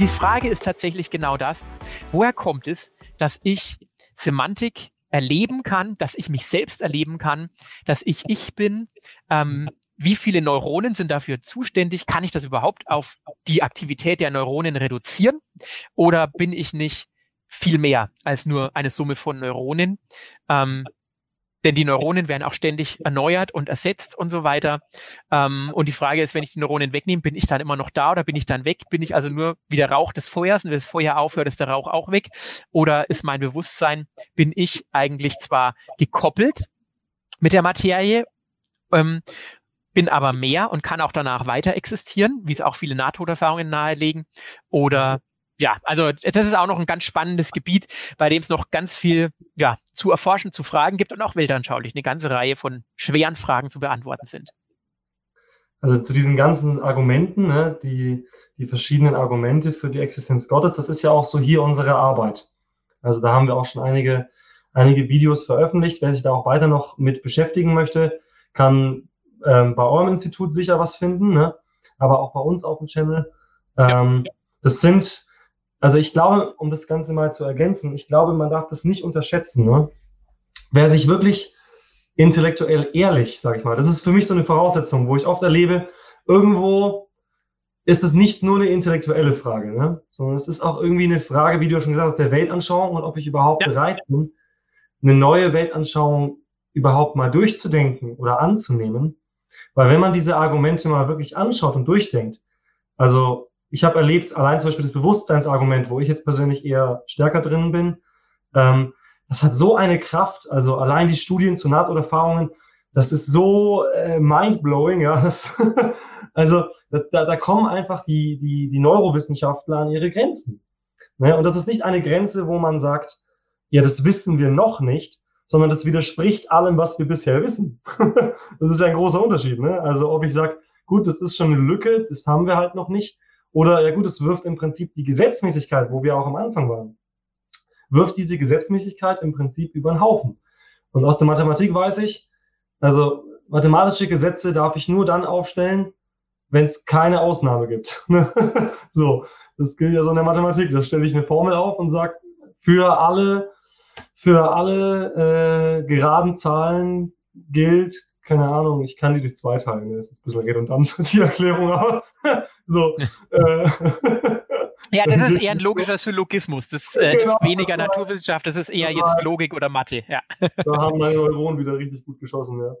Die Frage ist tatsächlich genau das. Woher kommt es, dass ich Semantik erleben kann, dass ich mich selbst erleben kann, dass ich ich bin? Ähm, wie viele Neuronen sind dafür zuständig? Kann ich das überhaupt auf die Aktivität der Neuronen reduzieren? Oder bin ich nicht viel mehr als nur eine Summe von Neuronen? Ähm, denn die Neuronen werden auch ständig erneuert und ersetzt und so weiter. Ähm, und die Frage ist, wenn ich die Neuronen wegnehme, bin ich dann immer noch da oder bin ich dann weg? Bin ich also nur wie der Rauch des Feuers und wenn das Feuer aufhört, ist der Rauch auch weg? Oder ist mein Bewusstsein, bin ich eigentlich zwar gekoppelt mit der Materie, ähm, bin aber mehr und kann auch danach weiter existieren, wie es auch viele Nahtoderfahrungen nahelegen? Oder ja, also das ist auch noch ein ganz spannendes Gebiet, bei dem es noch ganz viel ja, zu erforschen, zu fragen gibt und auch weltanschaulich eine ganze Reihe von schweren Fragen zu beantworten sind. Also zu diesen ganzen Argumenten, ne, die, die verschiedenen Argumente für die Existenz Gottes, das ist ja auch so hier unsere Arbeit. Also da haben wir auch schon einige, einige Videos veröffentlicht. Wer sich da auch weiter noch mit beschäftigen möchte, kann ähm, bei eurem Institut sicher was finden, ne? aber auch bei uns auf dem Channel. Ähm, ja. Das sind also ich glaube, um das Ganze mal zu ergänzen, ich glaube, man darf das nicht unterschätzen. Ne? Wer sich wirklich intellektuell ehrlich, sage ich mal, das ist für mich so eine Voraussetzung, wo ich oft erlebe, irgendwo ist es nicht nur eine intellektuelle Frage, ne? sondern es ist auch irgendwie eine Frage, wie du schon gesagt hast, der Weltanschauung und ob ich überhaupt ja. bereit bin, eine neue Weltanschauung überhaupt mal durchzudenken oder anzunehmen. Weil wenn man diese Argumente mal wirklich anschaut und durchdenkt, also ich habe erlebt, allein zum Beispiel das Bewusstseinsargument, wo ich jetzt persönlich eher stärker drin bin, ähm, das hat so eine Kraft, also allein die Studien zu Nahtoderfahrungen, das ist so äh, mindblowing, ja. Das, also da, da kommen einfach die, die, die Neurowissenschaftler an ihre Grenzen. Ne? Und das ist nicht eine Grenze, wo man sagt, ja, das wissen wir noch nicht, sondern das widerspricht allem, was wir bisher wissen. das ist ein großer Unterschied. Ne? Also ob ich sage, gut, das ist schon eine Lücke, das haben wir halt noch nicht, oder ja gut, es wirft im Prinzip die Gesetzmäßigkeit, wo wir auch am Anfang waren, wirft diese Gesetzmäßigkeit im Prinzip über den Haufen. Und aus der Mathematik weiß ich, also mathematische Gesetze darf ich nur dann aufstellen, wenn es keine Ausnahme gibt. so, das gilt ja so in der Mathematik. Da stelle ich eine Formel auf und sage, für alle, für alle äh, geraden Zahlen gilt keine Ahnung, ich kann die durch zwei teilen. Das ist ein bisschen redundant, die Erklärung, aber so. äh, ja, das ist eher ein logischer Syllogismus. Das äh, genau. ist weniger Naturwissenschaft, das ist eher jetzt Logik oder Mathe. Ja. da haben meine Neuronen wieder richtig gut geschossen, ja.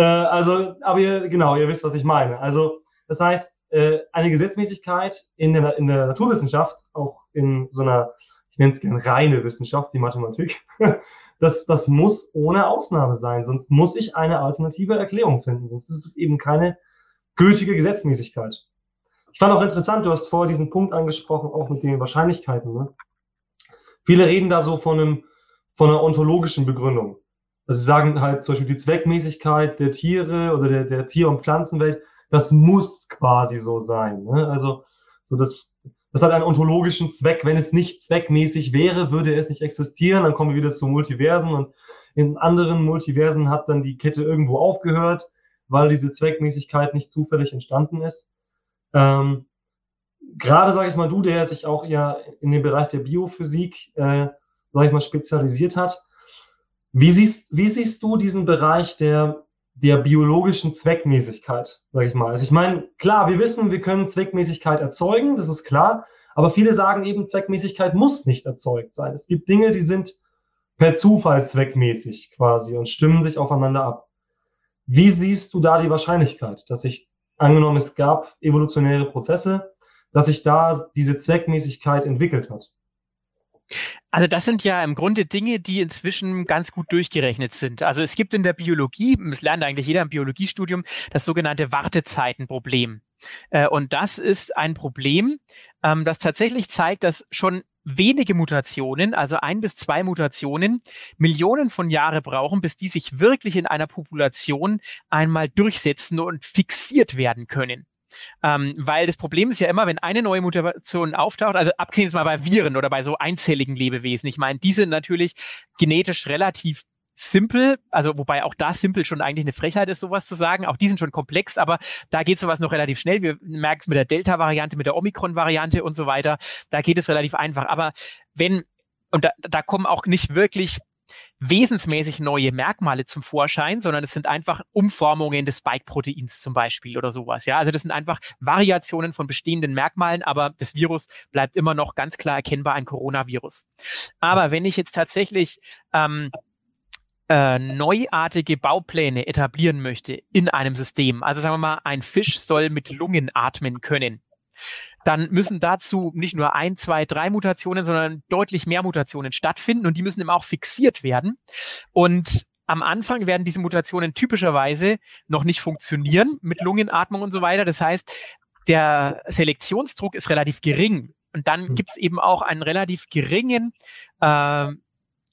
Äh, also, aber ihr, genau, ihr wisst, was ich meine. Also, das heißt, äh, eine Gesetzmäßigkeit in der, in der Naturwissenschaft, auch in so einer, ich nenne es gerne reine Wissenschaft, die Mathematik, das, das muss ohne Ausnahme sein, sonst muss ich eine alternative Erklärung finden, sonst ist es eben keine gültige Gesetzmäßigkeit. Ich fand auch interessant, du hast vorher diesen Punkt angesprochen, auch mit den Wahrscheinlichkeiten. Ne? Viele reden da so von, einem, von einer ontologischen Begründung. Also sie sagen halt zum Beispiel die Zweckmäßigkeit der Tiere oder der, der Tier- und Pflanzenwelt, das muss quasi so sein. Ne? Also so das, das hat einen ontologischen Zweck. Wenn es nicht zweckmäßig wäre, würde es nicht existieren. Dann kommen wir wieder zu Multiversen und in anderen Multiversen hat dann die Kette irgendwo aufgehört, weil diese Zweckmäßigkeit nicht zufällig entstanden ist. Ähm, Gerade, sage ich mal, du, der sich auch ja in dem Bereich der Biophysik, äh, sage ich mal, spezialisiert hat, wie siehst, wie siehst du diesen Bereich der, der biologischen Zweckmäßigkeit, sage ich mal? Also ich meine, klar, wir wissen, wir können Zweckmäßigkeit erzeugen, das ist klar, aber viele sagen eben, Zweckmäßigkeit muss nicht erzeugt sein. Es gibt Dinge, die sind per Zufall zweckmäßig quasi und stimmen sich aufeinander ab. Wie siehst du da die Wahrscheinlichkeit, dass sich, angenommen es gab evolutionäre Prozesse, dass sich da diese Zweckmäßigkeit entwickelt hat? Also das sind ja im Grunde Dinge, die inzwischen ganz gut durchgerechnet sind. Also es gibt in der Biologie, das lernt eigentlich jeder im Biologiestudium, das sogenannte Wartezeitenproblem. Äh, und das ist ein Problem, ähm, das tatsächlich zeigt, dass schon wenige Mutationen, also ein bis zwei Mutationen, Millionen von Jahre brauchen, bis die sich wirklich in einer Population einmal durchsetzen und fixiert werden können. Ähm, weil das Problem ist ja immer, wenn eine neue Mutation auftaucht, also abgesehen jetzt mal bei Viren oder bei so einzelligen Lebewesen, ich meine, die sind natürlich genetisch relativ simpel, also wobei auch da simpel schon eigentlich eine Frechheit ist, sowas zu sagen. Auch die sind schon komplex, aber da geht sowas noch relativ schnell. Wir merken es mit der Delta-Variante, mit der Omikron-Variante und so weiter. Da geht es relativ einfach. Aber wenn, und da, da kommen auch nicht wirklich wesensmäßig neue Merkmale zum Vorschein, sondern es sind einfach Umformungen des Spike-Proteins zum Beispiel oder sowas. Ja, also das sind einfach Variationen von bestehenden Merkmalen, aber das Virus bleibt immer noch ganz klar erkennbar ein Coronavirus. Aber wenn ich jetzt tatsächlich ähm, äh, neuartige Baupläne etablieren möchte in einem System, also sagen wir mal, ein Fisch soll mit Lungen atmen können, dann müssen dazu nicht nur ein, zwei, drei Mutationen, sondern deutlich mehr Mutationen stattfinden und die müssen eben auch fixiert werden. Und am Anfang werden diese Mutationen typischerweise noch nicht funktionieren mit Lungenatmung und so weiter. Das heißt, der Selektionsdruck ist relativ gering. Und dann hm. gibt es eben auch einen relativ geringen äh,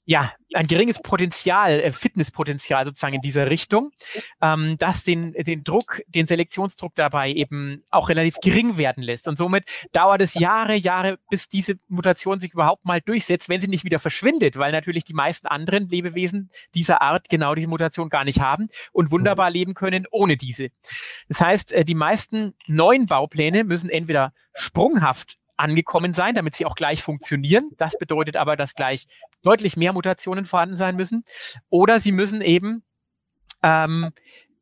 ja, ein geringes Potenzial, äh, Fitnesspotenzial sozusagen in dieser Richtung, ähm, das den, den Druck, den Selektionsdruck dabei eben auch relativ gering werden lässt. Und somit dauert es Jahre, Jahre, bis diese Mutation sich überhaupt mal durchsetzt, wenn sie nicht wieder verschwindet, weil natürlich die meisten anderen Lebewesen dieser Art genau diese Mutation gar nicht haben und wunderbar leben können ohne diese. Das heißt, äh, die meisten neuen Baupläne müssen entweder sprunghaft angekommen sein, damit sie auch gleich funktionieren. Das bedeutet aber, dass gleich deutlich mehr Mutationen vorhanden sein müssen. Oder sie müssen eben ähm,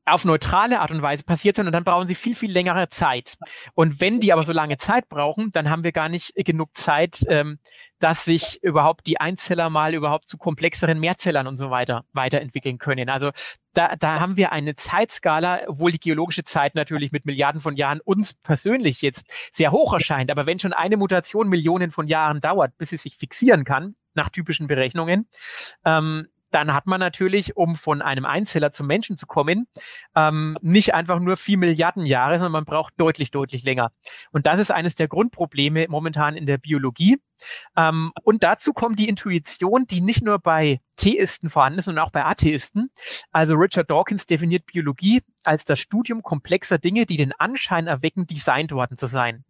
auf neutrale Art und Weise passiert sind und dann brauchen sie viel, viel längere Zeit. Und wenn die aber so lange Zeit brauchen, dann haben wir gar nicht genug Zeit, ähm, dass sich überhaupt die Einzeller mal überhaupt zu komplexeren Mehrzellern und so weiter weiterentwickeln können. Also da, da haben wir eine Zeitskala, obwohl die geologische Zeit natürlich mit Milliarden von Jahren uns persönlich jetzt sehr hoch erscheint. Aber wenn schon eine Mutation Millionen von Jahren dauert, bis sie sich fixieren kann, nach typischen Berechnungen, ähm, dann hat man natürlich, um von einem Einzeller zum Menschen zu kommen, ähm, nicht einfach nur vier Milliarden Jahre, sondern man braucht deutlich, deutlich länger. Und das ist eines der Grundprobleme momentan in der Biologie. Ähm, und dazu kommt die Intuition, die nicht nur bei Theisten vorhanden ist, sondern auch bei Atheisten. Also Richard Dawkins definiert Biologie als das Studium komplexer Dinge, die den Anschein erwecken, designt worden zu sein.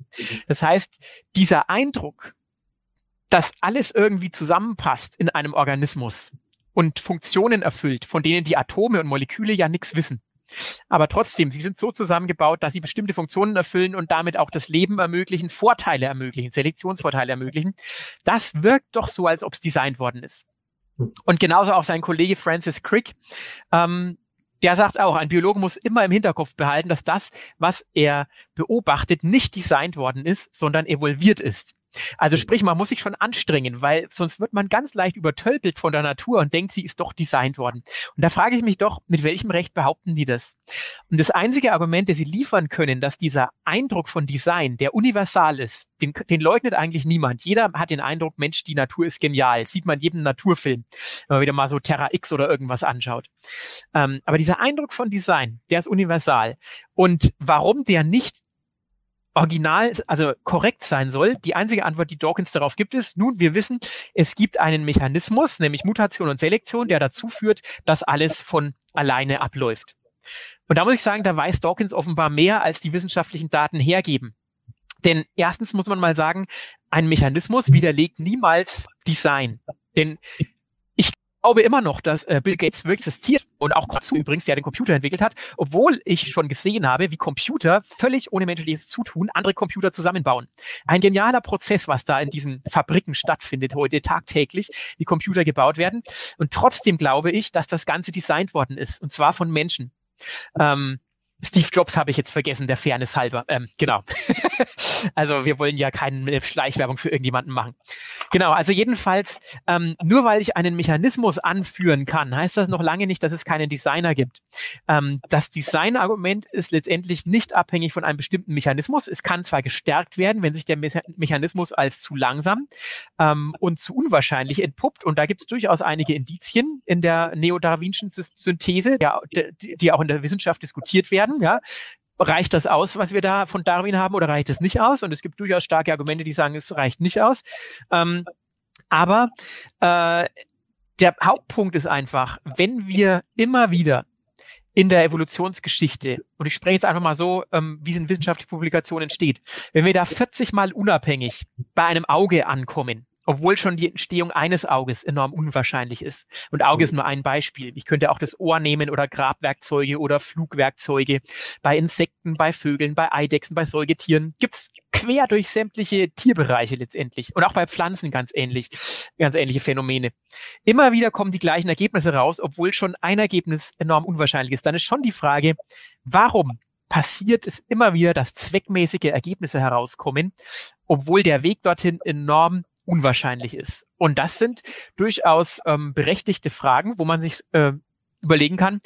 Das heißt, dieser Eindruck, dass alles irgendwie zusammenpasst in einem Organismus, und Funktionen erfüllt, von denen die Atome und Moleküle ja nichts wissen. Aber trotzdem, sie sind so zusammengebaut, dass sie bestimmte Funktionen erfüllen und damit auch das Leben ermöglichen, Vorteile ermöglichen, Selektionsvorteile ermöglichen. Das wirkt doch so, als ob es designt worden ist. Hm. Und genauso auch sein Kollege Francis Crick, ähm, der sagt auch, ein Biologe muss immer im Hinterkopf behalten, dass das, was er beobachtet, nicht designt worden ist, sondern evolviert ist. Also sprich, man muss sich schon anstrengen, weil sonst wird man ganz leicht übertölpelt von der Natur und denkt, sie ist doch designt worden. Und da frage ich mich doch, mit welchem Recht behaupten die das? Und das einzige Argument, das sie liefern können, dass dieser Eindruck von Design, der universal ist, den, den leugnet eigentlich niemand. Jeder hat den Eindruck, Mensch, die Natur ist genial. sieht man jedem Naturfilm, wenn man wieder mal so Terra X oder irgendwas anschaut. Ähm, aber dieser Eindruck von Design, der ist universal. Und warum der nicht original, also korrekt sein soll. Die einzige Antwort, die Dawkins darauf gibt, ist, nun, wir wissen, es gibt einen Mechanismus, nämlich Mutation und Selektion, der dazu führt, dass alles von alleine abläuft. Und da muss ich sagen, da weiß Dawkins offenbar mehr, als die wissenschaftlichen Daten hergeben. Denn erstens muss man mal sagen, ein Mechanismus widerlegt niemals Design. Denn glaube immer noch, dass äh, Bill Gates wirklich existiert und auch dazu übrigens, der den Computer entwickelt hat, obwohl ich schon gesehen habe, wie Computer völlig ohne menschliches Zutun andere Computer zusammenbauen. Ein genialer Prozess, was da in diesen Fabriken stattfindet heute tagtäglich, wie Computer gebaut werden. Und trotzdem glaube ich, dass das Ganze designt worden ist, und zwar von Menschen. Ähm, Steve Jobs habe ich jetzt vergessen, der Fairness halber. Ähm, genau. also wir wollen ja keine Schleichwerbung für irgendjemanden machen. Genau, also jedenfalls, ähm, nur weil ich einen Mechanismus anführen kann, heißt das noch lange nicht, dass es keinen Designer gibt. Ähm, das Designargument ist letztendlich nicht abhängig von einem bestimmten Mechanismus. Es kann zwar gestärkt werden, wenn sich der Me Mechanismus als zu langsam ähm, und zu unwahrscheinlich entpuppt. Und da gibt es durchaus einige Indizien in der neodarwinschen Synthese, die, die auch in der Wissenschaft diskutiert werden werden, ja. Reicht das aus, was wir da von Darwin haben, oder reicht es nicht aus? Und es gibt durchaus starke Argumente, die sagen, es reicht nicht aus. Ähm, aber äh, der Hauptpunkt ist einfach, wenn wir immer wieder in der Evolutionsgeschichte, und ich spreche jetzt einfach mal so, ähm, wie es in wissenschaftlichen Publikationen steht, wenn wir da 40 Mal unabhängig bei einem Auge ankommen, obwohl schon die Entstehung eines Auges enorm unwahrscheinlich ist. Und Auge ist nur ein Beispiel. Ich könnte auch das Ohr nehmen oder Grabwerkzeuge oder Flugwerkzeuge. Bei Insekten, bei Vögeln, bei Eidechsen, bei Säugetieren gibt's quer durch sämtliche Tierbereiche letztendlich. Und auch bei Pflanzen ganz ähnlich, ganz ähnliche Phänomene. Immer wieder kommen die gleichen Ergebnisse raus, obwohl schon ein Ergebnis enorm unwahrscheinlich ist. Dann ist schon die Frage, warum passiert es immer wieder, dass zweckmäßige Ergebnisse herauskommen, obwohl der Weg dorthin enorm unwahrscheinlich ist. Und das sind durchaus ähm, berechtigte Fragen, wo man sich äh, überlegen kann,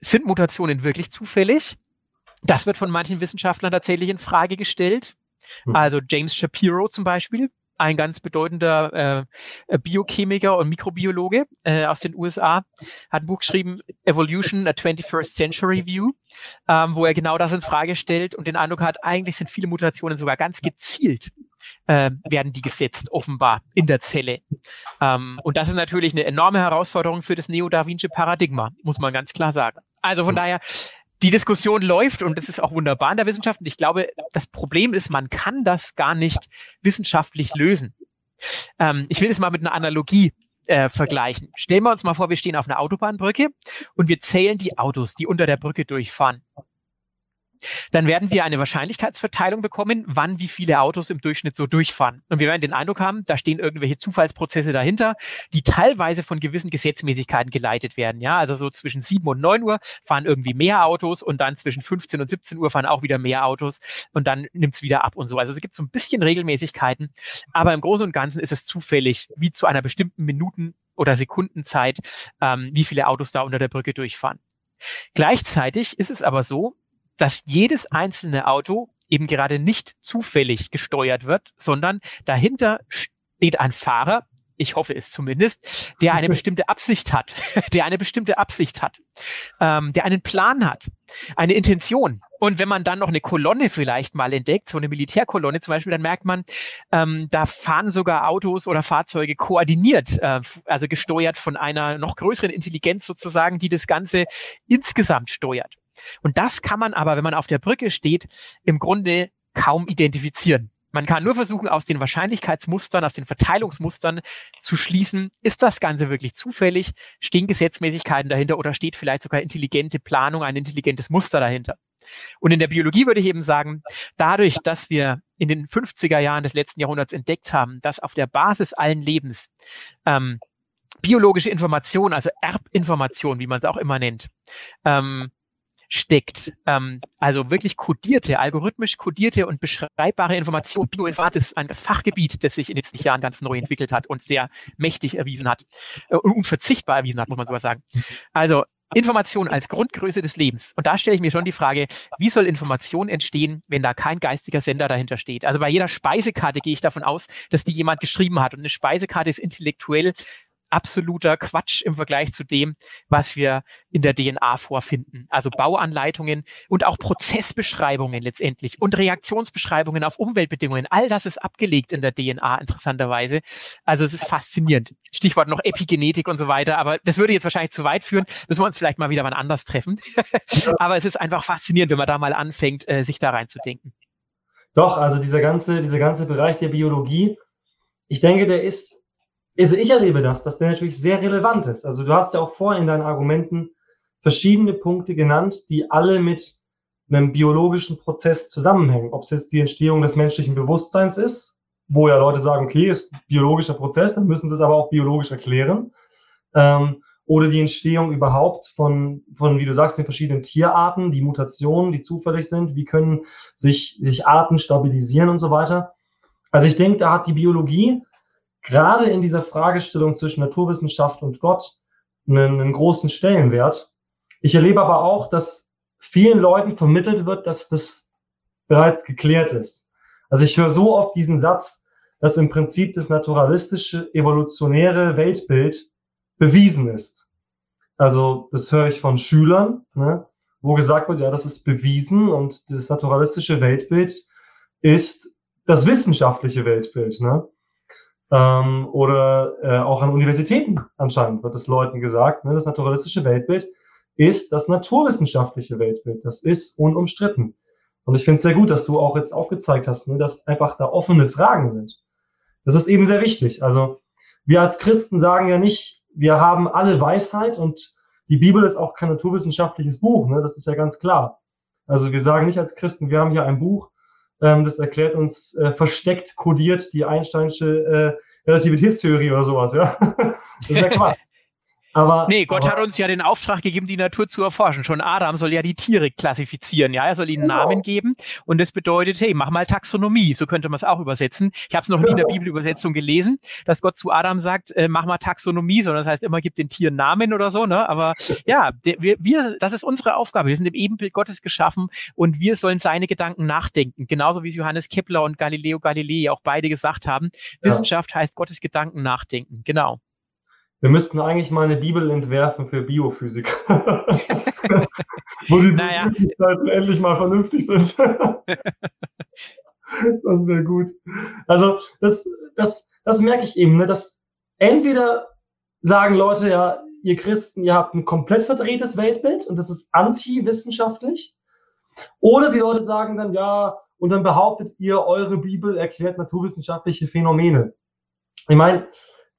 sind Mutationen wirklich zufällig? Das wird von manchen Wissenschaftlern tatsächlich in Frage gestellt. Hm. Also James Shapiro zum Beispiel, ein ganz bedeutender äh, äh Biochemiker und Mikrobiologe äh, aus den USA, hat ein Buch geschrieben, Evolution, a 21st Century View, ähm, wo er genau das in Frage stellt und den Eindruck hat, eigentlich sind viele Mutationen sogar ganz gezielt äh, werden die gesetzt, offenbar in der Zelle. Ähm, und das ist natürlich eine enorme Herausforderung für das neo-darwinsche Paradigma, muss man ganz klar sagen. Also von daher, die Diskussion läuft und das ist auch wunderbar in der Wissenschaft. Und ich glaube, das Problem ist, man kann das gar nicht wissenschaftlich lösen. Ähm, ich will es mal mit einer Analogie äh, vergleichen. Stellen wir uns mal vor, wir stehen auf einer Autobahnbrücke und wir zählen die Autos, die unter der Brücke durchfahren dann werden wir eine Wahrscheinlichkeitsverteilung bekommen, wann wie viele Autos im Durchschnitt so durchfahren. Und wir werden den Eindruck haben, da stehen irgendwelche Zufallsprozesse dahinter, die teilweise von gewissen Gesetzmäßigkeiten geleitet werden. Ja, also so zwischen 7 und 9 Uhr fahren irgendwie mehr Autos und dann zwischen 15 und 17 Uhr fahren auch wieder mehr Autos und dann nimmt es wieder ab und so. Also es gibt so ein bisschen Regelmäßigkeiten, aber im Großen und Ganzen ist es zufällig, wie zu einer bestimmten Minuten- oder Sekundenzeit, ähm, wie viele Autos da unter der Brücke durchfahren. Gleichzeitig ist es aber so, dass jedes einzelne Auto eben gerade nicht zufällig gesteuert wird, sondern dahinter steht ein Fahrer, ich hoffe es zumindest, der eine bestimmte Absicht hat, der eine bestimmte Absicht hat, ähm, der einen Plan hat, eine Intention. Und wenn man dann noch eine Kolonne vielleicht mal entdeckt, so eine Militärkolonne zum Beispiel, dann merkt man, ähm, da fahren sogar Autos oder Fahrzeuge koordiniert, äh, also gesteuert von einer noch größeren Intelligenz sozusagen, die das Ganze insgesamt steuert. Und das kann man aber, wenn man auf der Brücke steht, im Grunde kaum identifizieren. Man kann nur versuchen, aus den Wahrscheinlichkeitsmustern, aus den Verteilungsmustern zu schließen, ist das Ganze wirklich zufällig? Stehen Gesetzmäßigkeiten dahinter oder steht vielleicht sogar intelligente Planung, ein intelligentes Muster dahinter? Und in der Biologie würde ich eben sagen, dadurch, dass wir in den 50er Jahren des letzten Jahrhunderts entdeckt haben, dass auf der Basis allen Lebens ähm, biologische Information, also Erbinformation, wie man es auch immer nennt, ähm, steckt. Ähm, also wirklich kodierte, algorithmisch kodierte und beschreibbare Information. Bioinformatik ist ein Fachgebiet, das sich in den letzten Jahren ganz neu entwickelt hat und sehr mächtig erwiesen hat, äh, unverzichtbar erwiesen hat, muss man sowas sagen. Also Information als Grundgröße des Lebens. Und da stelle ich mir schon die Frage, wie soll Information entstehen, wenn da kein geistiger Sender dahinter steht? Also bei jeder Speisekarte gehe ich davon aus, dass die jemand geschrieben hat. Und eine Speisekarte ist intellektuell absoluter Quatsch im Vergleich zu dem, was wir in der DNA vorfinden. Also Bauanleitungen und auch Prozessbeschreibungen letztendlich und Reaktionsbeschreibungen auf Umweltbedingungen. All das ist abgelegt in der DNA interessanterweise. Also es ist faszinierend. Stichwort noch Epigenetik und so weiter. Aber das würde jetzt wahrscheinlich zu weit führen. Müssen wir uns vielleicht mal wieder wann anders treffen. aber es ist einfach faszinierend, wenn man da mal anfängt, äh, sich da reinzudenken. Doch, also dieser ganze, dieser ganze Bereich der Biologie, ich denke, der ist also ich erlebe das, dass der natürlich sehr relevant ist. Also du hast ja auch vorhin in deinen Argumenten verschiedene Punkte genannt, die alle mit einem biologischen Prozess zusammenhängen. Ob es jetzt die Entstehung des menschlichen Bewusstseins ist, wo ja Leute sagen, okay, ist biologischer Prozess, dann müssen sie es aber auch biologisch erklären. Ähm, oder die Entstehung überhaupt von, von, wie du sagst, den verschiedenen Tierarten, die Mutationen, die zufällig sind, wie können sich, sich Arten stabilisieren und so weiter. Also ich denke, da hat die Biologie gerade in dieser Fragestellung zwischen Naturwissenschaft und Gott einen, einen großen Stellenwert. Ich erlebe aber auch, dass vielen Leuten vermittelt wird, dass das bereits geklärt ist. Also ich höre so oft diesen Satz, dass im Prinzip das naturalistische, evolutionäre Weltbild bewiesen ist. Also das höre ich von Schülern, ne, wo gesagt wird, ja, das ist bewiesen und das naturalistische Weltbild ist das wissenschaftliche Weltbild. Ne? Ähm, oder äh, auch an Universitäten anscheinend wird es Leuten gesagt, ne, das naturalistische Weltbild ist das naturwissenschaftliche Weltbild. Das ist unumstritten. Und ich finde es sehr gut, dass du auch jetzt aufgezeigt hast, ne, dass einfach da offene Fragen sind. Das ist eben sehr wichtig. Also wir als Christen sagen ja nicht, wir haben alle Weisheit und die Bibel ist auch kein naturwissenschaftliches Buch, ne? das ist ja ganz klar. Also wir sagen nicht als Christen, wir haben hier ein Buch, ähm, das erklärt uns äh, versteckt kodiert die Einsteinsche äh, Relativitätstheorie oder sowas, ja. das ist ja Quatsch. Aber, nee, Gott aber, hat uns ja den Auftrag gegeben, die Natur zu erforschen. Schon Adam soll ja die Tiere klassifizieren, ja, er soll ihnen genau. Namen geben und das bedeutet, hey, mach mal Taxonomie, so könnte man es auch übersetzen. Ich habe es noch nie in der Bibelübersetzung gelesen, dass Gott zu Adam sagt, äh, mach mal Taxonomie, sondern das heißt immer, gibt den Tieren Namen oder so, ne? Aber ja, der, wir, wir, das ist unsere Aufgabe. Wir sind im Ebenbild Gottes geschaffen und wir sollen seine Gedanken nachdenken. Genauso wie es Johannes Kepler und Galileo Galilei auch beide gesagt haben. Ja. Wissenschaft heißt Gottes Gedanken nachdenken. Genau. Wir müssten eigentlich mal eine Bibel entwerfen für Biophysik. Wo die naja. Möglichkeiten endlich mal vernünftig sind. das wäre gut. Also, das, das, das merke ich eben, ne, dass entweder sagen Leute ja, ihr Christen, ihr habt ein komplett verdrehtes Weltbild und das ist anti-wissenschaftlich. Oder die Leute sagen dann, ja, und dann behauptet ihr, eure Bibel erklärt naturwissenschaftliche Phänomene. Ich meine,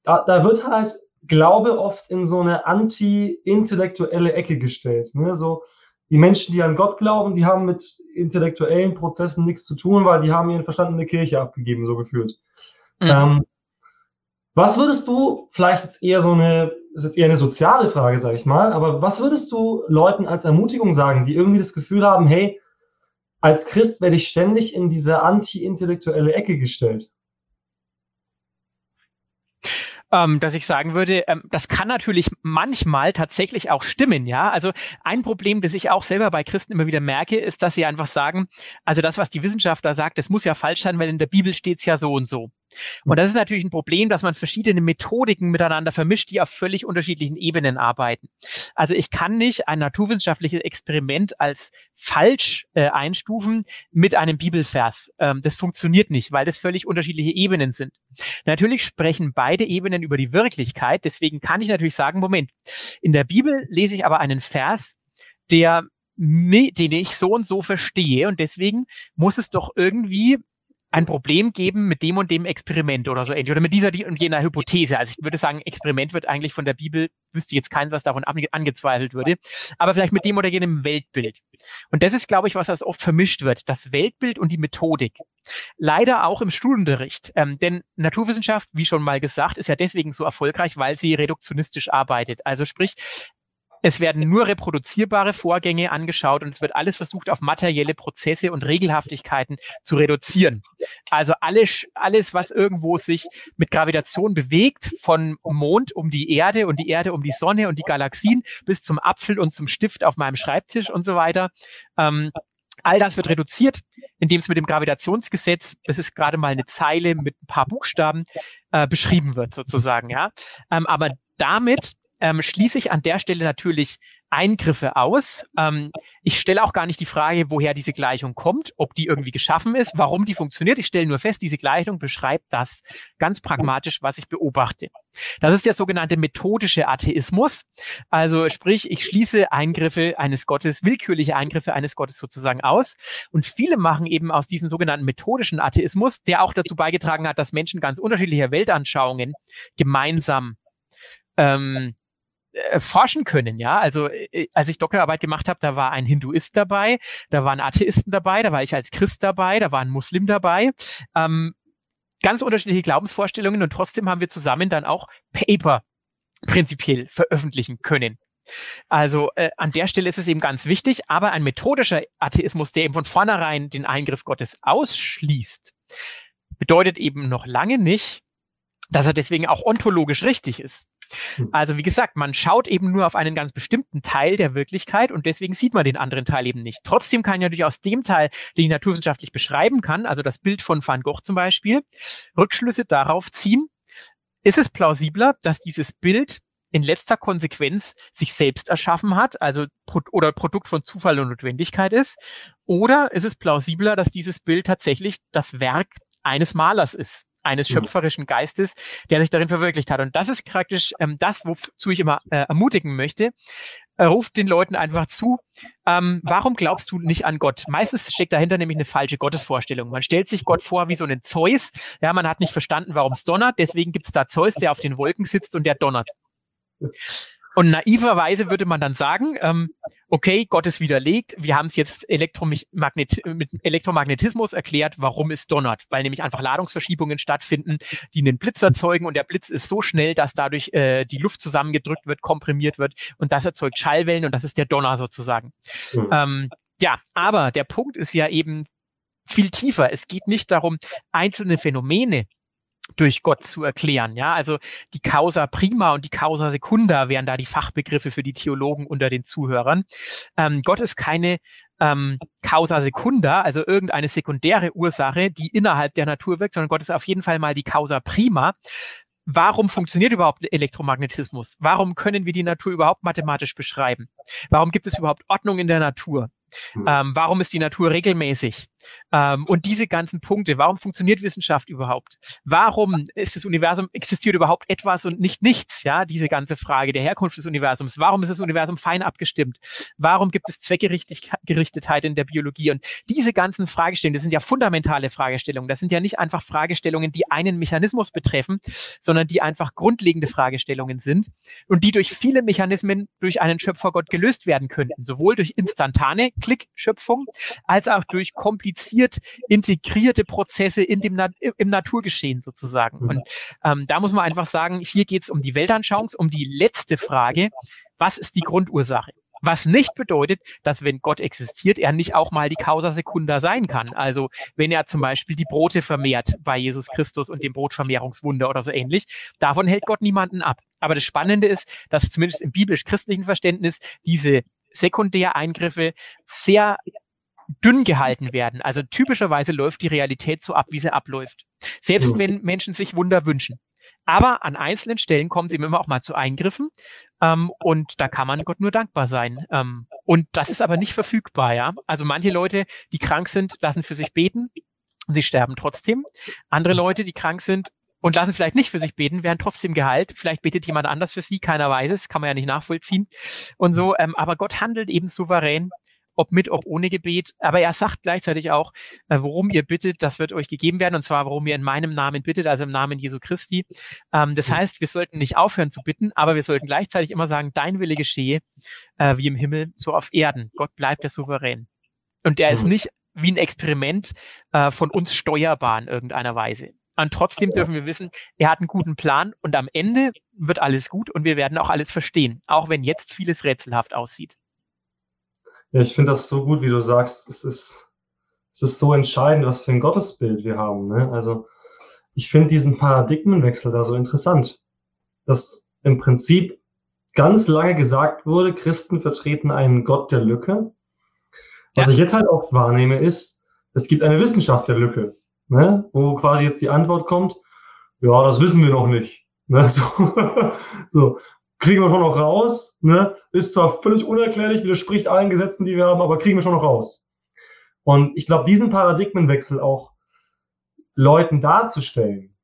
da, da wird halt Glaube oft in so eine anti-intellektuelle Ecke gestellt. Ne? So, die Menschen, die an Gott glauben, die haben mit intellektuellen Prozessen nichts zu tun, weil die haben ihren Verstand in der Kirche abgegeben, so gefühlt. Mhm. Ähm, was würdest du, vielleicht jetzt eher so eine, ist jetzt eher eine soziale Frage, sage ich mal, aber was würdest du Leuten als Ermutigung sagen, die irgendwie das Gefühl haben, hey, als Christ werde ich ständig in diese anti-intellektuelle Ecke gestellt? Ähm, dass ich sagen würde, ähm, das kann natürlich manchmal tatsächlich auch stimmen, ja. Also ein Problem, das ich auch selber bei Christen immer wieder merke, ist, dass sie einfach sagen, also das, was die Wissenschaftler sagt, das muss ja falsch sein, weil in der Bibel steht es ja so und so. Und das ist natürlich ein Problem, dass man verschiedene Methodiken miteinander vermischt, die auf völlig unterschiedlichen Ebenen arbeiten. Also ich kann nicht ein naturwissenschaftliches Experiment als falsch äh, einstufen mit einem Bibelvers. Ähm, das funktioniert nicht, weil das völlig unterschiedliche Ebenen sind. Natürlich sprechen beide Ebenen über die Wirklichkeit. Deswegen kann ich natürlich sagen, Moment, in der Bibel lese ich aber einen Vers, der den ich so und so verstehe. Und deswegen muss es doch irgendwie ein Problem geben mit dem und dem Experiment oder so ähnlich oder mit dieser und jener Hypothese. Also ich würde sagen, Experiment wird eigentlich von der Bibel, wüsste jetzt kein, was davon angezweifelt würde, aber vielleicht mit dem oder jenem Weltbild. Und das ist, glaube ich, was das oft vermischt wird, das Weltbild und die Methodik. Leider auch im Schulunterricht, ähm, denn Naturwissenschaft, wie schon mal gesagt, ist ja deswegen so erfolgreich, weil sie reduktionistisch arbeitet. Also sprich, es werden nur reproduzierbare Vorgänge angeschaut und es wird alles versucht, auf materielle Prozesse und Regelhaftigkeiten zu reduzieren. Also alles, alles, was irgendwo sich mit Gravitation bewegt, von Mond um die Erde und die Erde um die Sonne und die Galaxien bis zum Apfel und zum Stift auf meinem Schreibtisch und so weiter. Ähm, All das wird reduziert, indem es mit dem Gravitationsgesetz, das ist gerade mal eine Zeile mit ein paar Buchstaben, äh, beschrieben wird sozusagen, ja. Ähm, aber damit ähm, schließe ich an der Stelle natürlich Eingriffe aus. Ähm, ich stelle auch gar nicht die Frage, woher diese Gleichung kommt, ob die irgendwie geschaffen ist, warum die funktioniert. Ich stelle nur fest, diese Gleichung beschreibt das ganz pragmatisch, was ich beobachte. Das ist der sogenannte methodische Atheismus. Also sprich, ich schließe Eingriffe eines Gottes, willkürliche Eingriffe eines Gottes sozusagen aus. Und viele machen eben aus diesem sogenannten methodischen Atheismus, der auch dazu beigetragen hat, dass Menschen ganz unterschiedlicher Weltanschauungen gemeinsam ähm, äh, forschen können, ja. Also äh, als ich Doktorarbeit gemacht habe, da war ein Hinduist dabei, da waren Atheisten dabei, da war ich als Christ dabei, da war ein Muslim dabei. Ähm, ganz unterschiedliche Glaubensvorstellungen und trotzdem haben wir zusammen dann auch Paper prinzipiell veröffentlichen können. Also äh, an der Stelle ist es eben ganz wichtig, aber ein methodischer Atheismus, der eben von vornherein den Eingriff Gottes ausschließt, bedeutet eben noch lange nicht, dass er deswegen auch ontologisch richtig ist. Hm. Also wie gesagt, man schaut eben nur auf einen ganz bestimmten Teil der Wirklichkeit und deswegen sieht man den anderen Teil eben nicht. Trotzdem kann ja durchaus dem Teil, den ich naturwissenschaftlich beschreiben kann, also das Bild von Van Gogh zum Beispiel, Rückschlüsse darauf ziehen, ist es plausibler, dass dieses Bild in letzter Konsequenz sich selbst erschaffen hat, also oder Produkt von Zufall und Notwendigkeit ist, oder ist es plausibler, dass dieses Bild tatsächlich das Werk eines Malers ist eines schöpferischen Geistes, der sich darin verwirklicht hat. Und das ist praktisch ähm, das, wozu ich immer äh, ermutigen möchte. Er ruft den Leuten einfach zu, ähm, warum glaubst du nicht an Gott? Meistens steckt dahinter nämlich eine falsche Gottesvorstellung. Man stellt sich Gott vor wie so einen Zeus. Ja, man hat nicht verstanden, warum es donnert. Deswegen gibt es da Zeus, der auf den Wolken sitzt und der donnert. Und naiverweise würde man dann sagen, ähm, okay, Gott ist widerlegt, wir haben es jetzt Elektromagnet mit Elektromagnetismus erklärt, warum es donnert, weil nämlich einfach Ladungsverschiebungen stattfinden, die einen Blitz erzeugen und der Blitz ist so schnell, dass dadurch äh, die Luft zusammengedrückt wird, komprimiert wird und das erzeugt Schallwellen und das ist der Donner sozusagen. Mhm. Ähm, ja, aber der Punkt ist ja eben viel tiefer. Es geht nicht darum, einzelne Phänomene durch Gott zu erklären. Ja, also die Causa prima und die Causa secunda wären da die Fachbegriffe für die Theologen unter den Zuhörern. Ähm, Gott ist keine ähm, Causa secunda, also irgendeine sekundäre Ursache, die innerhalb der Natur wirkt, sondern Gott ist auf jeden Fall mal die Causa prima. Warum funktioniert überhaupt Elektromagnetismus? Warum können wir die Natur überhaupt mathematisch beschreiben? Warum gibt es überhaupt Ordnung in der Natur? Mhm. Ähm, warum ist die Natur regelmäßig? Ähm, und diese ganzen Punkte, warum funktioniert Wissenschaft überhaupt? Warum ist das Universum, existiert überhaupt etwas und nicht nichts? Ja, diese ganze Frage der Herkunft des Universums. Warum ist das Universum fein abgestimmt? Warum gibt es Zweckgerichtetheit in der Biologie? Und diese ganzen Fragestellungen, das sind ja fundamentale Fragestellungen. Das sind ja nicht einfach Fragestellungen, die einen Mechanismus betreffen, sondern die einfach grundlegende Fragestellungen sind und die durch viele Mechanismen durch einen Schöpfergott gelöst werden könnten. Sowohl durch instantane Klickschöpfung als auch durch komplizierte kompliziert integrierte Prozesse in dem Na im Naturgeschehen sozusagen. Mhm. Und ähm, da muss man einfach sagen, hier geht es um die Weltanschauung, um die letzte Frage, was ist die Grundursache? Was nicht bedeutet, dass wenn Gott existiert, er nicht auch mal die Causa Secunda sein kann. Also wenn er zum Beispiel die Brote vermehrt bei Jesus Christus und dem Brotvermehrungswunder oder so ähnlich, davon hält Gott niemanden ab. Aber das Spannende ist, dass zumindest im biblisch-christlichen Verständnis diese Sekundäreingriffe sehr dünn gehalten werden. Also typischerweise läuft die Realität so ab, wie sie abläuft. Selbst mhm. wenn Menschen sich Wunder wünschen. Aber an einzelnen Stellen kommen sie immer auch mal zu Eingriffen. Ähm, und da kann man Gott nur dankbar sein. Ähm, und das ist aber nicht verfügbar, ja. Also manche Leute, die krank sind, lassen für sich beten und sie sterben trotzdem. Andere Leute, die krank sind und lassen vielleicht nicht für sich beten, werden trotzdem geheilt. Vielleicht betet jemand anders für sie, keiner weiß es, kann man ja nicht nachvollziehen. Und so, ähm, aber Gott handelt eben souverän ob mit, ob ohne Gebet. Aber er sagt gleichzeitig auch, äh, worum ihr bittet, das wird euch gegeben werden. Und zwar, warum ihr in meinem Namen bittet, also im Namen Jesu Christi. Ähm, das heißt, wir sollten nicht aufhören zu bitten, aber wir sollten gleichzeitig immer sagen, dein Wille geschehe, äh, wie im Himmel, so auf Erden. Gott bleibt der Souverän. Und er ist mhm. nicht wie ein Experiment äh, von uns steuerbar in irgendeiner Weise. Und trotzdem dürfen wir wissen, er hat einen guten Plan und am Ende wird alles gut und wir werden auch alles verstehen, auch wenn jetzt vieles rätselhaft aussieht. Ja, ich finde das so gut, wie du sagst. Es ist, es ist so entscheidend, was für ein Gottesbild wir haben. Ne? Also ich finde diesen Paradigmenwechsel da so interessant, dass im Prinzip ganz lange gesagt wurde, Christen vertreten einen Gott der Lücke. Was ja. ich jetzt halt auch wahrnehme, ist, es gibt eine Wissenschaft der Lücke, ne? wo quasi jetzt die Antwort kommt, ja, das wissen wir noch nicht. Ne? So, so kriegen wir schon noch raus. Ne? Ist zwar völlig unerklärlich, widerspricht allen Gesetzen, die wir haben, aber kriegen wir schon noch raus. Und ich glaube, diesen Paradigmenwechsel auch Leuten darzustellen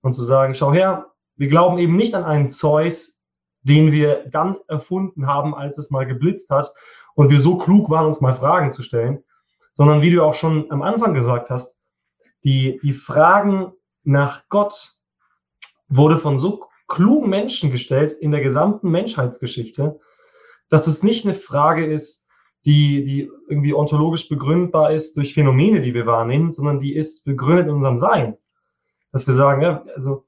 und zu sagen, schau her, wir glauben eben nicht an einen Zeus, den wir dann erfunden haben, als es mal geblitzt hat und wir so klug waren, uns mal Fragen zu stellen, sondern wie du auch schon am Anfang gesagt hast, die, die Fragen nach Gott wurde von so klugen Menschen gestellt in der gesamten Menschheitsgeschichte, dass es nicht eine Frage ist, die, die irgendwie ontologisch begründbar ist durch Phänomene, die wir wahrnehmen, sondern die ist begründet in unserem Sein. Dass wir sagen, ja, also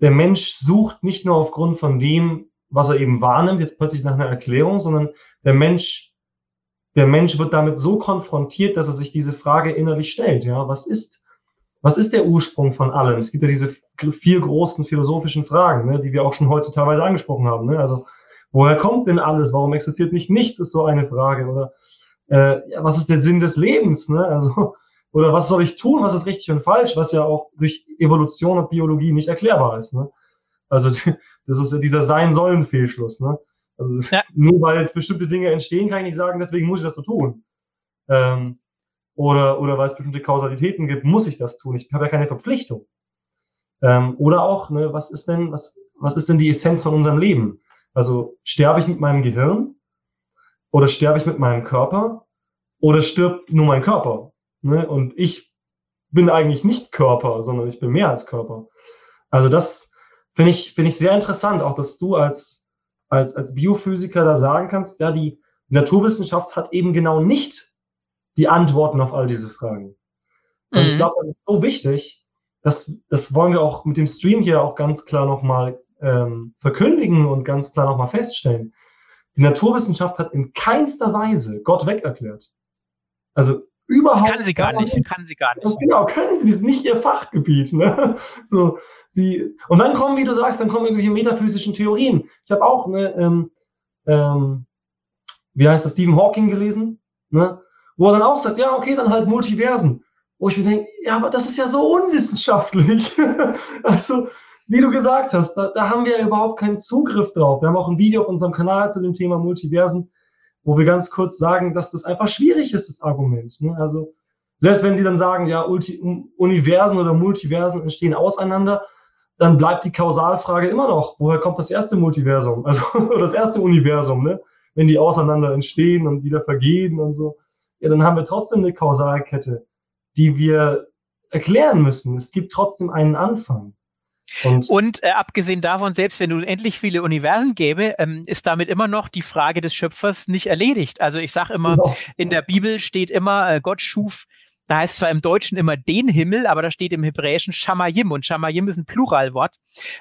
der Mensch sucht nicht nur aufgrund von dem, was er eben wahrnimmt, jetzt plötzlich nach einer Erklärung, sondern der Mensch, der Mensch wird damit so konfrontiert, dass er sich diese Frage innerlich stellt. Ja, was ist, was ist der Ursprung von allem? Es gibt ja diese vier großen philosophischen Fragen, ne, die wir auch schon heute teilweise angesprochen haben. Ne? Also woher kommt denn alles? Warum existiert nicht nichts? Ist so eine Frage. Oder äh, was ist der Sinn des Lebens? Ne? Also oder was soll ich tun? Was ist richtig und falsch? Was ja auch durch Evolution und Biologie nicht erklärbar ist. Ne? Also das ist ja dieser Sein-Sollen-Fehlschluss. Ne? Also ja. nur weil jetzt bestimmte Dinge entstehen, kann ich nicht sagen, deswegen muss ich das so tun. Ähm, oder, oder weil es bestimmte Kausalitäten gibt, muss ich das tun. Ich habe ja keine Verpflichtung. Ähm, oder auch, ne, was ist denn, was, was ist denn die Essenz von unserem Leben? Also sterbe ich mit meinem Gehirn oder sterbe ich mit meinem Körper oder stirbt nur mein Körper? Ne? Und ich bin eigentlich nicht Körper, sondern ich bin mehr als Körper. Also das finde ich, finde ich sehr interessant, auch dass du als, als, als Biophysiker da sagen kannst, ja, die Naturwissenschaft hat eben genau nicht die Antworten auf all diese Fragen. Und mhm. ich glaube, das ist so wichtig, dass, das wollen wir auch mit dem Stream hier auch ganz klar nochmal ähm, verkündigen und ganz klar nochmal feststellen. Die Naturwissenschaft hat in keinster Weise Gott wegerklärt. Also überhaupt. Das kann sie gar nicht, nicht. kann sie gar nicht. Genau, können sie, das ist nicht ihr Fachgebiet. Ne? So, sie, und dann kommen, wie du sagst, dann kommen irgendwelche metaphysischen Theorien. Ich habe auch, ne, ähm, ähm, wie heißt das, Stephen Hawking gelesen, ne? wo er dann auch sagt, ja, okay, dann halt Multiversen. Wo ich mir denke, ja, aber das ist ja so unwissenschaftlich. also, wie du gesagt hast, da, da haben wir ja überhaupt keinen Zugriff drauf. Wir haben auch ein Video auf unserem Kanal zu dem Thema Multiversen, wo wir ganz kurz sagen, dass das einfach schwierig ist, das Argument. Ne? Also selbst wenn sie dann sagen, ja, Ulti Universen oder Multiversen entstehen auseinander, dann bleibt die Kausalfrage immer noch, woher kommt das erste Multiversum, also das erste Universum, ne? wenn die auseinander entstehen und wieder vergehen und so, ja, dann haben wir trotzdem eine Kausalkette, die wir erklären müssen. Es gibt trotzdem einen Anfang. Und, und äh, abgesehen davon, selbst wenn du endlich viele Universen gäbe, ähm, ist damit immer noch die Frage des Schöpfers nicht erledigt. Also ich sage immer, genau. in der Bibel steht immer, äh, Gott schuf da heißt zwar im Deutschen immer den Himmel, aber da steht im Hebräischen Shamayim und Shamayim ist ein Pluralwort.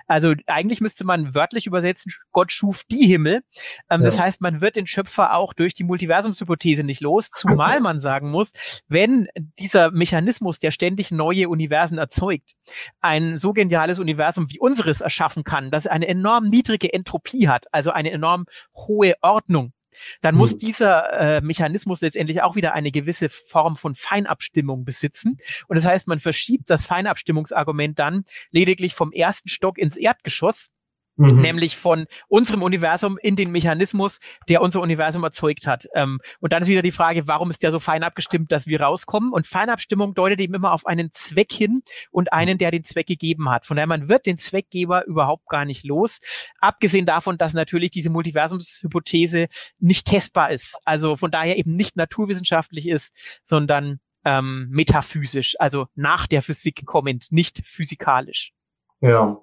Also eigentlich müsste man wörtlich übersetzen, Gott schuf die Himmel. Ähm, ja. Das heißt, man wird den Schöpfer auch durch die Multiversumshypothese nicht los, zumal man sagen muss, wenn dieser Mechanismus, der ständig neue Universen erzeugt, ein so geniales Universum wie unseres erschaffen kann, das eine enorm niedrige Entropie hat, also eine enorm hohe Ordnung, dann muss hm. dieser äh, Mechanismus letztendlich auch wieder eine gewisse Form von Feinabstimmung besitzen. Und das heißt, man verschiebt das Feinabstimmungsargument dann lediglich vom ersten Stock ins Erdgeschoss Mhm. nämlich von unserem Universum in den Mechanismus, der unser Universum erzeugt hat. Ähm, und dann ist wieder die Frage, warum ist der so fein abgestimmt, dass wir rauskommen? Und Feinabstimmung deutet eben immer auf einen Zweck hin und einen, der den Zweck gegeben hat. Von daher, man wird den Zweckgeber überhaupt gar nicht los. Abgesehen davon, dass natürlich diese Multiversumshypothese nicht testbar ist. Also von daher eben nicht naturwissenschaftlich ist, sondern ähm, metaphysisch, also nach der Physik kommend, nicht physikalisch. Ja,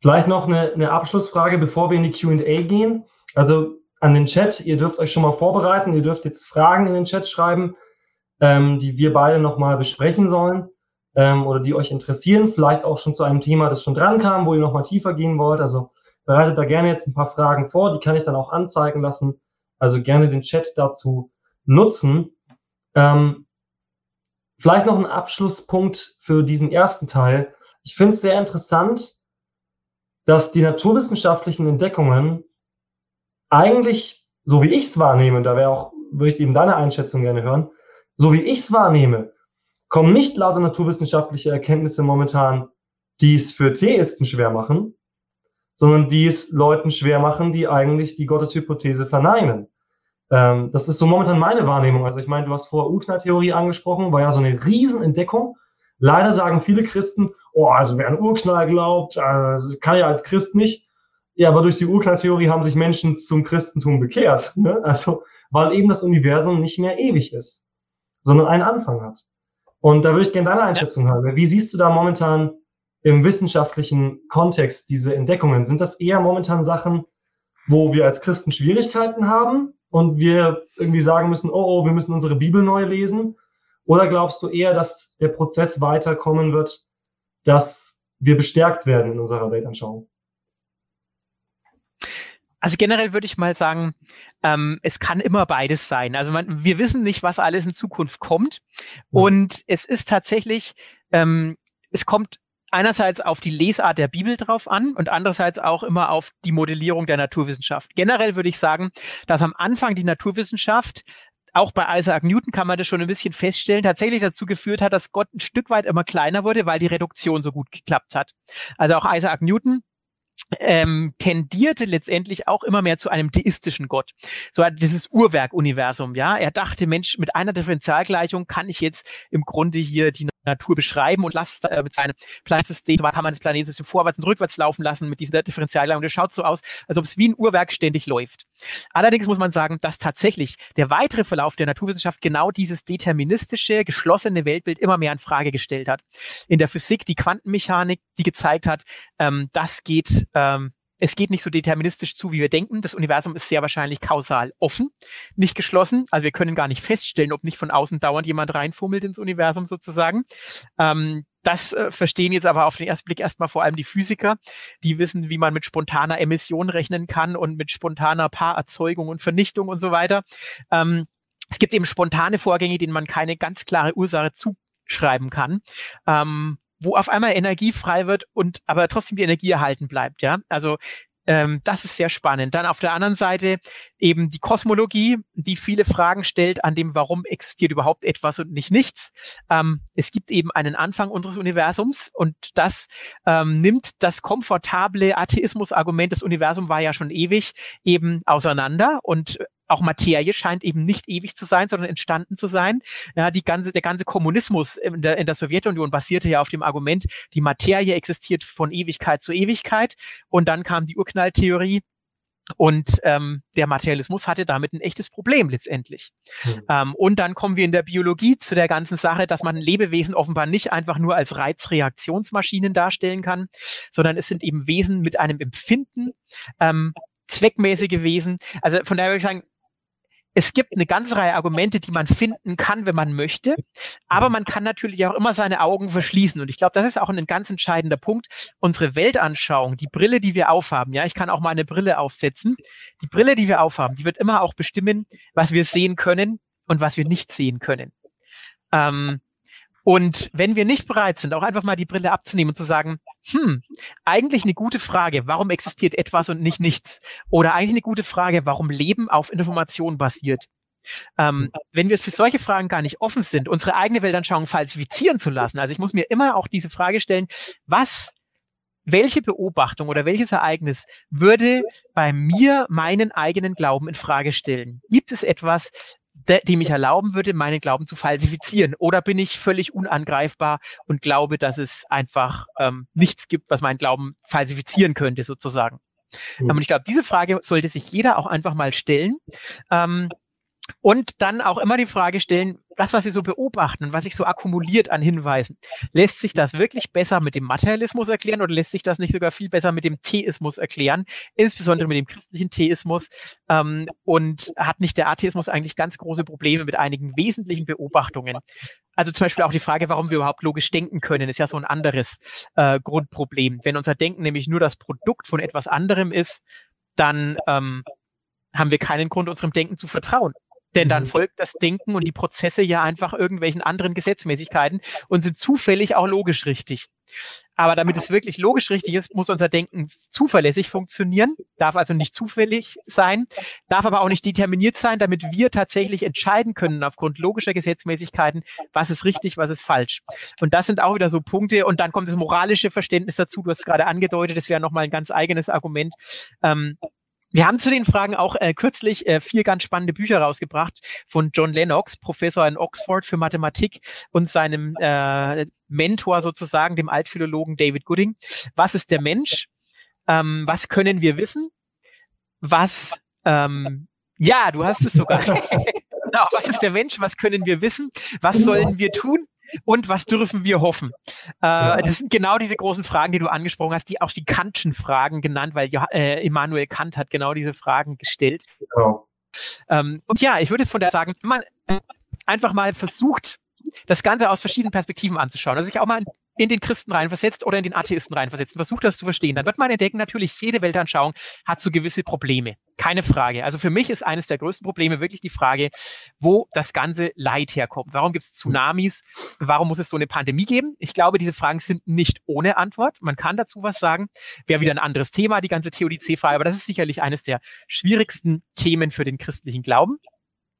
Vielleicht noch eine, eine Abschlussfrage, bevor wir in die QA gehen. Also an den Chat, ihr dürft euch schon mal vorbereiten, ihr dürft jetzt Fragen in den Chat schreiben, ähm, die wir beide nochmal besprechen sollen ähm, oder die euch interessieren. Vielleicht auch schon zu einem Thema, das schon dran kam, wo ihr nochmal tiefer gehen wollt. Also bereitet da gerne jetzt ein paar Fragen vor, die kann ich dann auch anzeigen lassen. Also gerne den Chat dazu nutzen. Ähm, vielleicht noch ein Abschlusspunkt für diesen ersten Teil. Ich finde es sehr interessant, dass die naturwissenschaftlichen Entdeckungen eigentlich, so wie ich es wahrnehme, da wäre auch, würde ich eben deine Einschätzung gerne hören, so wie ich es wahrnehme, kommen nicht lauter naturwissenschaftliche Erkenntnisse momentan, die es für Theisten schwer machen, sondern die es Leuten schwer machen, die eigentlich die Gotteshypothese verneinen. Ähm, das ist so momentan meine Wahrnehmung. Also ich meine, du hast vorher Urknalltheorie angesprochen, war ja so eine Riesenentdeckung. Leider sagen viele Christen, oh, also wer an Urknall glaubt, äh, kann ja als Christ nicht. Ja, aber durch die Urknalltheorie haben sich Menschen zum Christentum bekehrt. Ne? Also, weil eben das Universum nicht mehr ewig ist, sondern einen Anfang hat. Und da würde ich gerne deine Einschätzung ja. haben. Wie siehst du da momentan im wissenschaftlichen Kontext diese Entdeckungen? Sind das eher momentan Sachen, wo wir als Christen Schwierigkeiten haben und wir irgendwie sagen müssen, oh, oh, wir müssen unsere Bibel neu lesen? Oder glaubst du eher, dass der Prozess weiterkommen wird, dass wir bestärkt werden in unserer Weltanschauung? Also generell würde ich mal sagen, ähm, es kann immer beides sein. Also man, wir wissen nicht, was alles in Zukunft kommt. Mhm. Und es ist tatsächlich, ähm, es kommt einerseits auf die Lesart der Bibel drauf an und andererseits auch immer auf die Modellierung der Naturwissenschaft. Generell würde ich sagen, dass am Anfang die Naturwissenschaft auch bei Isaac Newton kann man das schon ein bisschen feststellen, tatsächlich dazu geführt hat, dass Gott ein Stück weit immer kleiner wurde, weil die Reduktion so gut geklappt hat. Also auch Isaac Newton ähm, tendierte letztendlich auch immer mehr zu einem theistischen Gott. So hat dieses Uhrwerk-Universum, ja. Er dachte, Mensch, mit einer Differentialgleichung kann ich jetzt im Grunde hier die Natur beschreiben und lasst äh, mit seinem Planetsystem, so kann man das Planetsystem vorwärts und rückwärts laufen lassen mit dieser Differentialgleichung. Das schaut so aus, als ob es wie ein Uhrwerk ständig läuft. Allerdings muss man sagen, dass tatsächlich der weitere Verlauf der Naturwissenschaft genau dieses deterministische, geschlossene Weltbild immer mehr in Frage gestellt hat. In der Physik die Quantenmechanik, die gezeigt hat, ähm, das geht ähm, es geht nicht so deterministisch zu, wie wir denken. Das Universum ist sehr wahrscheinlich kausal offen, nicht geschlossen. Also wir können gar nicht feststellen, ob nicht von außen dauernd jemand reinfummelt ins Universum sozusagen. Ähm, das äh, verstehen jetzt aber auf den ersten Blick erstmal vor allem die Physiker. Die wissen, wie man mit spontaner Emission rechnen kann und mit spontaner Paarerzeugung und Vernichtung und so weiter. Ähm, es gibt eben spontane Vorgänge, denen man keine ganz klare Ursache zuschreiben kann. Ähm, wo auf einmal Energie frei wird und aber trotzdem die Energie erhalten bleibt. Ja, also ähm, das ist sehr spannend. Dann auf der anderen Seite eben die Kosmologie, die viele Fragen stellt an dem, warum existiert überhaupt etwas und nicht nichts. Ähm, es gibt eben einen Anfang unseres Universums und das ähm, nimmt das komfortable Atheismus-Argument, das Universum war ja schon ewig, eben auseinander und auch Materie scheint eben nicht ewig zu sein, sondern entstanden zu sein. Ja, die ganze, der ganze Kommunismus in der, in der Sowjetunion basierte ja auf dem Argument, die Materie existiert von Ewigkeit zu Ewigkeit. Und dann kam die Urknalltheorie, und ähm, der Materialismus hatte damit ein echtes Problem letztendlich. Mhm. Ähm, und dann kommen wir in der Biologie zu der ganzen Sache, dass man Lebewesen offenbar nicht einfach nur als Reizreaktionsmaschinen darstellen kann, sondern es sind eben Wesen mit einem Empfinden, ähm, zweckmäßige Wesen. Also von daher würde ich sagen, es gibt eine ganze Reihe Argumente, die man finden kann, wenn man möchte. Aber man kann natürlich auch immer seine Augen verschließen. Und ich glaube, das ist auch ein ganz entscheidender Punkt. Unsere Weltanschauung, die Brille, die wir aufhaben, ja, ich kann auch mal eine Brille aufsetzen. Die Brille, die wir aufhaben, die wird immer auch bestimmen, was wir sehen können und was wir nicht sehen können. Ähm, und wenn wir nicht bereit sind, auch einfach mal die Brille abzunehmen und zu sagen, hm, eigentlich eine gute Frage, warum existiert etwas und nicht nichts? Oder eigentlich eine gute Frage, warum Leben auf Information basiert? Ähm, wenn wir für solche Fragen gar nicht offen sind, unsere eigene Weltanschauung falsifizieren zu lassen, also ich muss mir immer auch diese Frage stellen, was welche Beobachtung oder welches Ereignis würde bei mir meinen eigenen Glauben in Frage stellen? Gibt es etwas, de, die mich erlauben würde, meinen Glauben zu falsifizieren? Oder bin ich völlig unangreifbar und glaube, dass es einfach ähm, nichts gibt, was meinen Glauben falsifizieren könnte, sozusagen? Mhm. Und ich glaube, diese Frage sollte sich jeder auch einfach mal stellen. Ähm, und dann auch immer die Frage stellen, das, was Sie so beobachten und was sich so akkumuliert an Hinweisen, lässt sich das wirklich besser mit dem Materialismus erklären oder lässt sich das nicht sogar viel besser mit dem Theismus erklären, insbesondere mit dem christlichen Theismus? Ähm, und hat nicht der Atheismus eigentlich ganz große Probleme mit einigen wesentlichen Beobachtungen? Also zum Beispiel auch die Frage, warum wir überhaupt logisch denken können, ist ja so ein anderes äh, Grundproblem. Wenn unser Denken nämlich nur das Produkt von etwas anderem ist, dann ähm, haben wir keinen Grund, unserem Denken zu vertrauen. Denn dann mhm. folgt das Denken und die Prozesse ja einfach irgendwelchen anderen Gesetzmäßigkeiten und sind zufällig auch logisch richtig. Aber damit es wirklich logisch richtig ist, muss unser Denken zuverlässig funktionieren, darf also nicht zufällig sein, darf aber auch nicht determiniert sein, damit wir tatsächlich entscheiden können aufgrund logischer Gesetzmäßigkeiten, was ist richtig, was ist falsch. Und das sind auch wieder so Punkte. Und dann kommt das moralische Verständnis dazu. Du hast es gerade angedeutet, das wäre nochmal ein ganz eigenes Argument. Ähm, wir haben zu den Fragen auch äh, kürzlich äh, vier ganz spannende Bücher rausgebracht von John Lennox, Professor in Oxford für Mathematik und seinem äh, Mentor sozusagen, dem Altphilologen David Gooding. Was ist der Mensch? Ähm, was können wir wissen? Was, ähm, ja, du hast es sogar. genau, was ist der Mensch? Was können wir wissen? Was sollen wir tun? Und was dürfen wir hoffen? Äh, das sind genau diese großen Fragen, die du angesprochen hast, die auch die Kantschen Fragen genannt, weil äh, Immanuel Kant hat genau diese Fragen gestellt. Genau. Ähm, und ja, ich würde von der sagen, man einfach mal versucht, das Ganze aus verschiedenen Perspektiven anzuschauen. Also sich auch mal in den Christen reinversetzt oder in den Atheisten reinversetzt und versucht das zu verstehen, dann wird man entdecken, natürlich jede Weltanschauung hat so gewisse Probleme. Keine Frage. Also für mich ist eines der größten Probleme wirklich die Frage, wo das ganze Leid herkommt. Warum gibt es Tsunamis? Warum muss es so eine Pandemie geben? Ich glaube, diese Fragen sind nicht ohne Antwort. Man kann dazu was sagen. Wäre wieder ein anderes Thema, die ganze Theodizee-Frage, aber das ist sicherlich eines der schwierigsten Themen für den christlichen Glauben.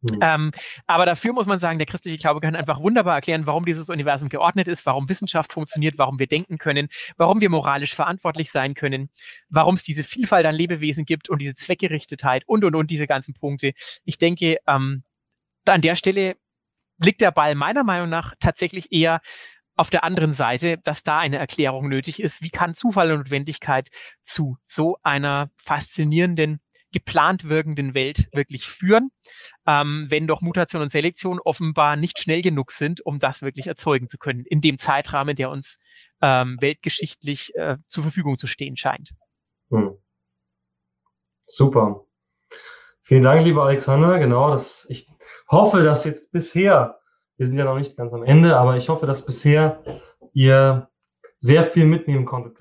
Mhm. Ähm, aber dafür muss man sagen, der christliche Glaube kann einfach wunderbar erklären, warum dieses Universum geordnet ist, warum Wissenschaft funktioniert, warum wir denken können, warum wir moralisch verantwortlich sein können, warum es diese Vielfalt an Lebewesen gibt und diese Zweckgerichtetheit und, und, und diese ganzen Punkte. Ich denke, ähm, an der Stelle liegt der Ball meiner Meinung nach tatsächlich eher auf der anderen Seite, dass da eine Erklärung nötig ist. Wie kann Zufall und Notwendigkeit zu so einer faszinierenden geplant wirkenden Welt wirklich führen, ähm, wenn doch Mutation und Selektion offenbar nicht schnell genug sind, um das wirklich erzeugen zu können, in dem Zeitrahmen, der uns ähm, weltgeschichtlich äh, zur Verfügung zu stehen scheint. Hm. Super. Vielen Dank, lieber Alexander. Genau, das, ich hoffe, dass jetzt bisher, wir sind ja noch nicht ganz am Ende, aber ich hoffe, dass bisher ihr sehr viel mitnehmen konntet.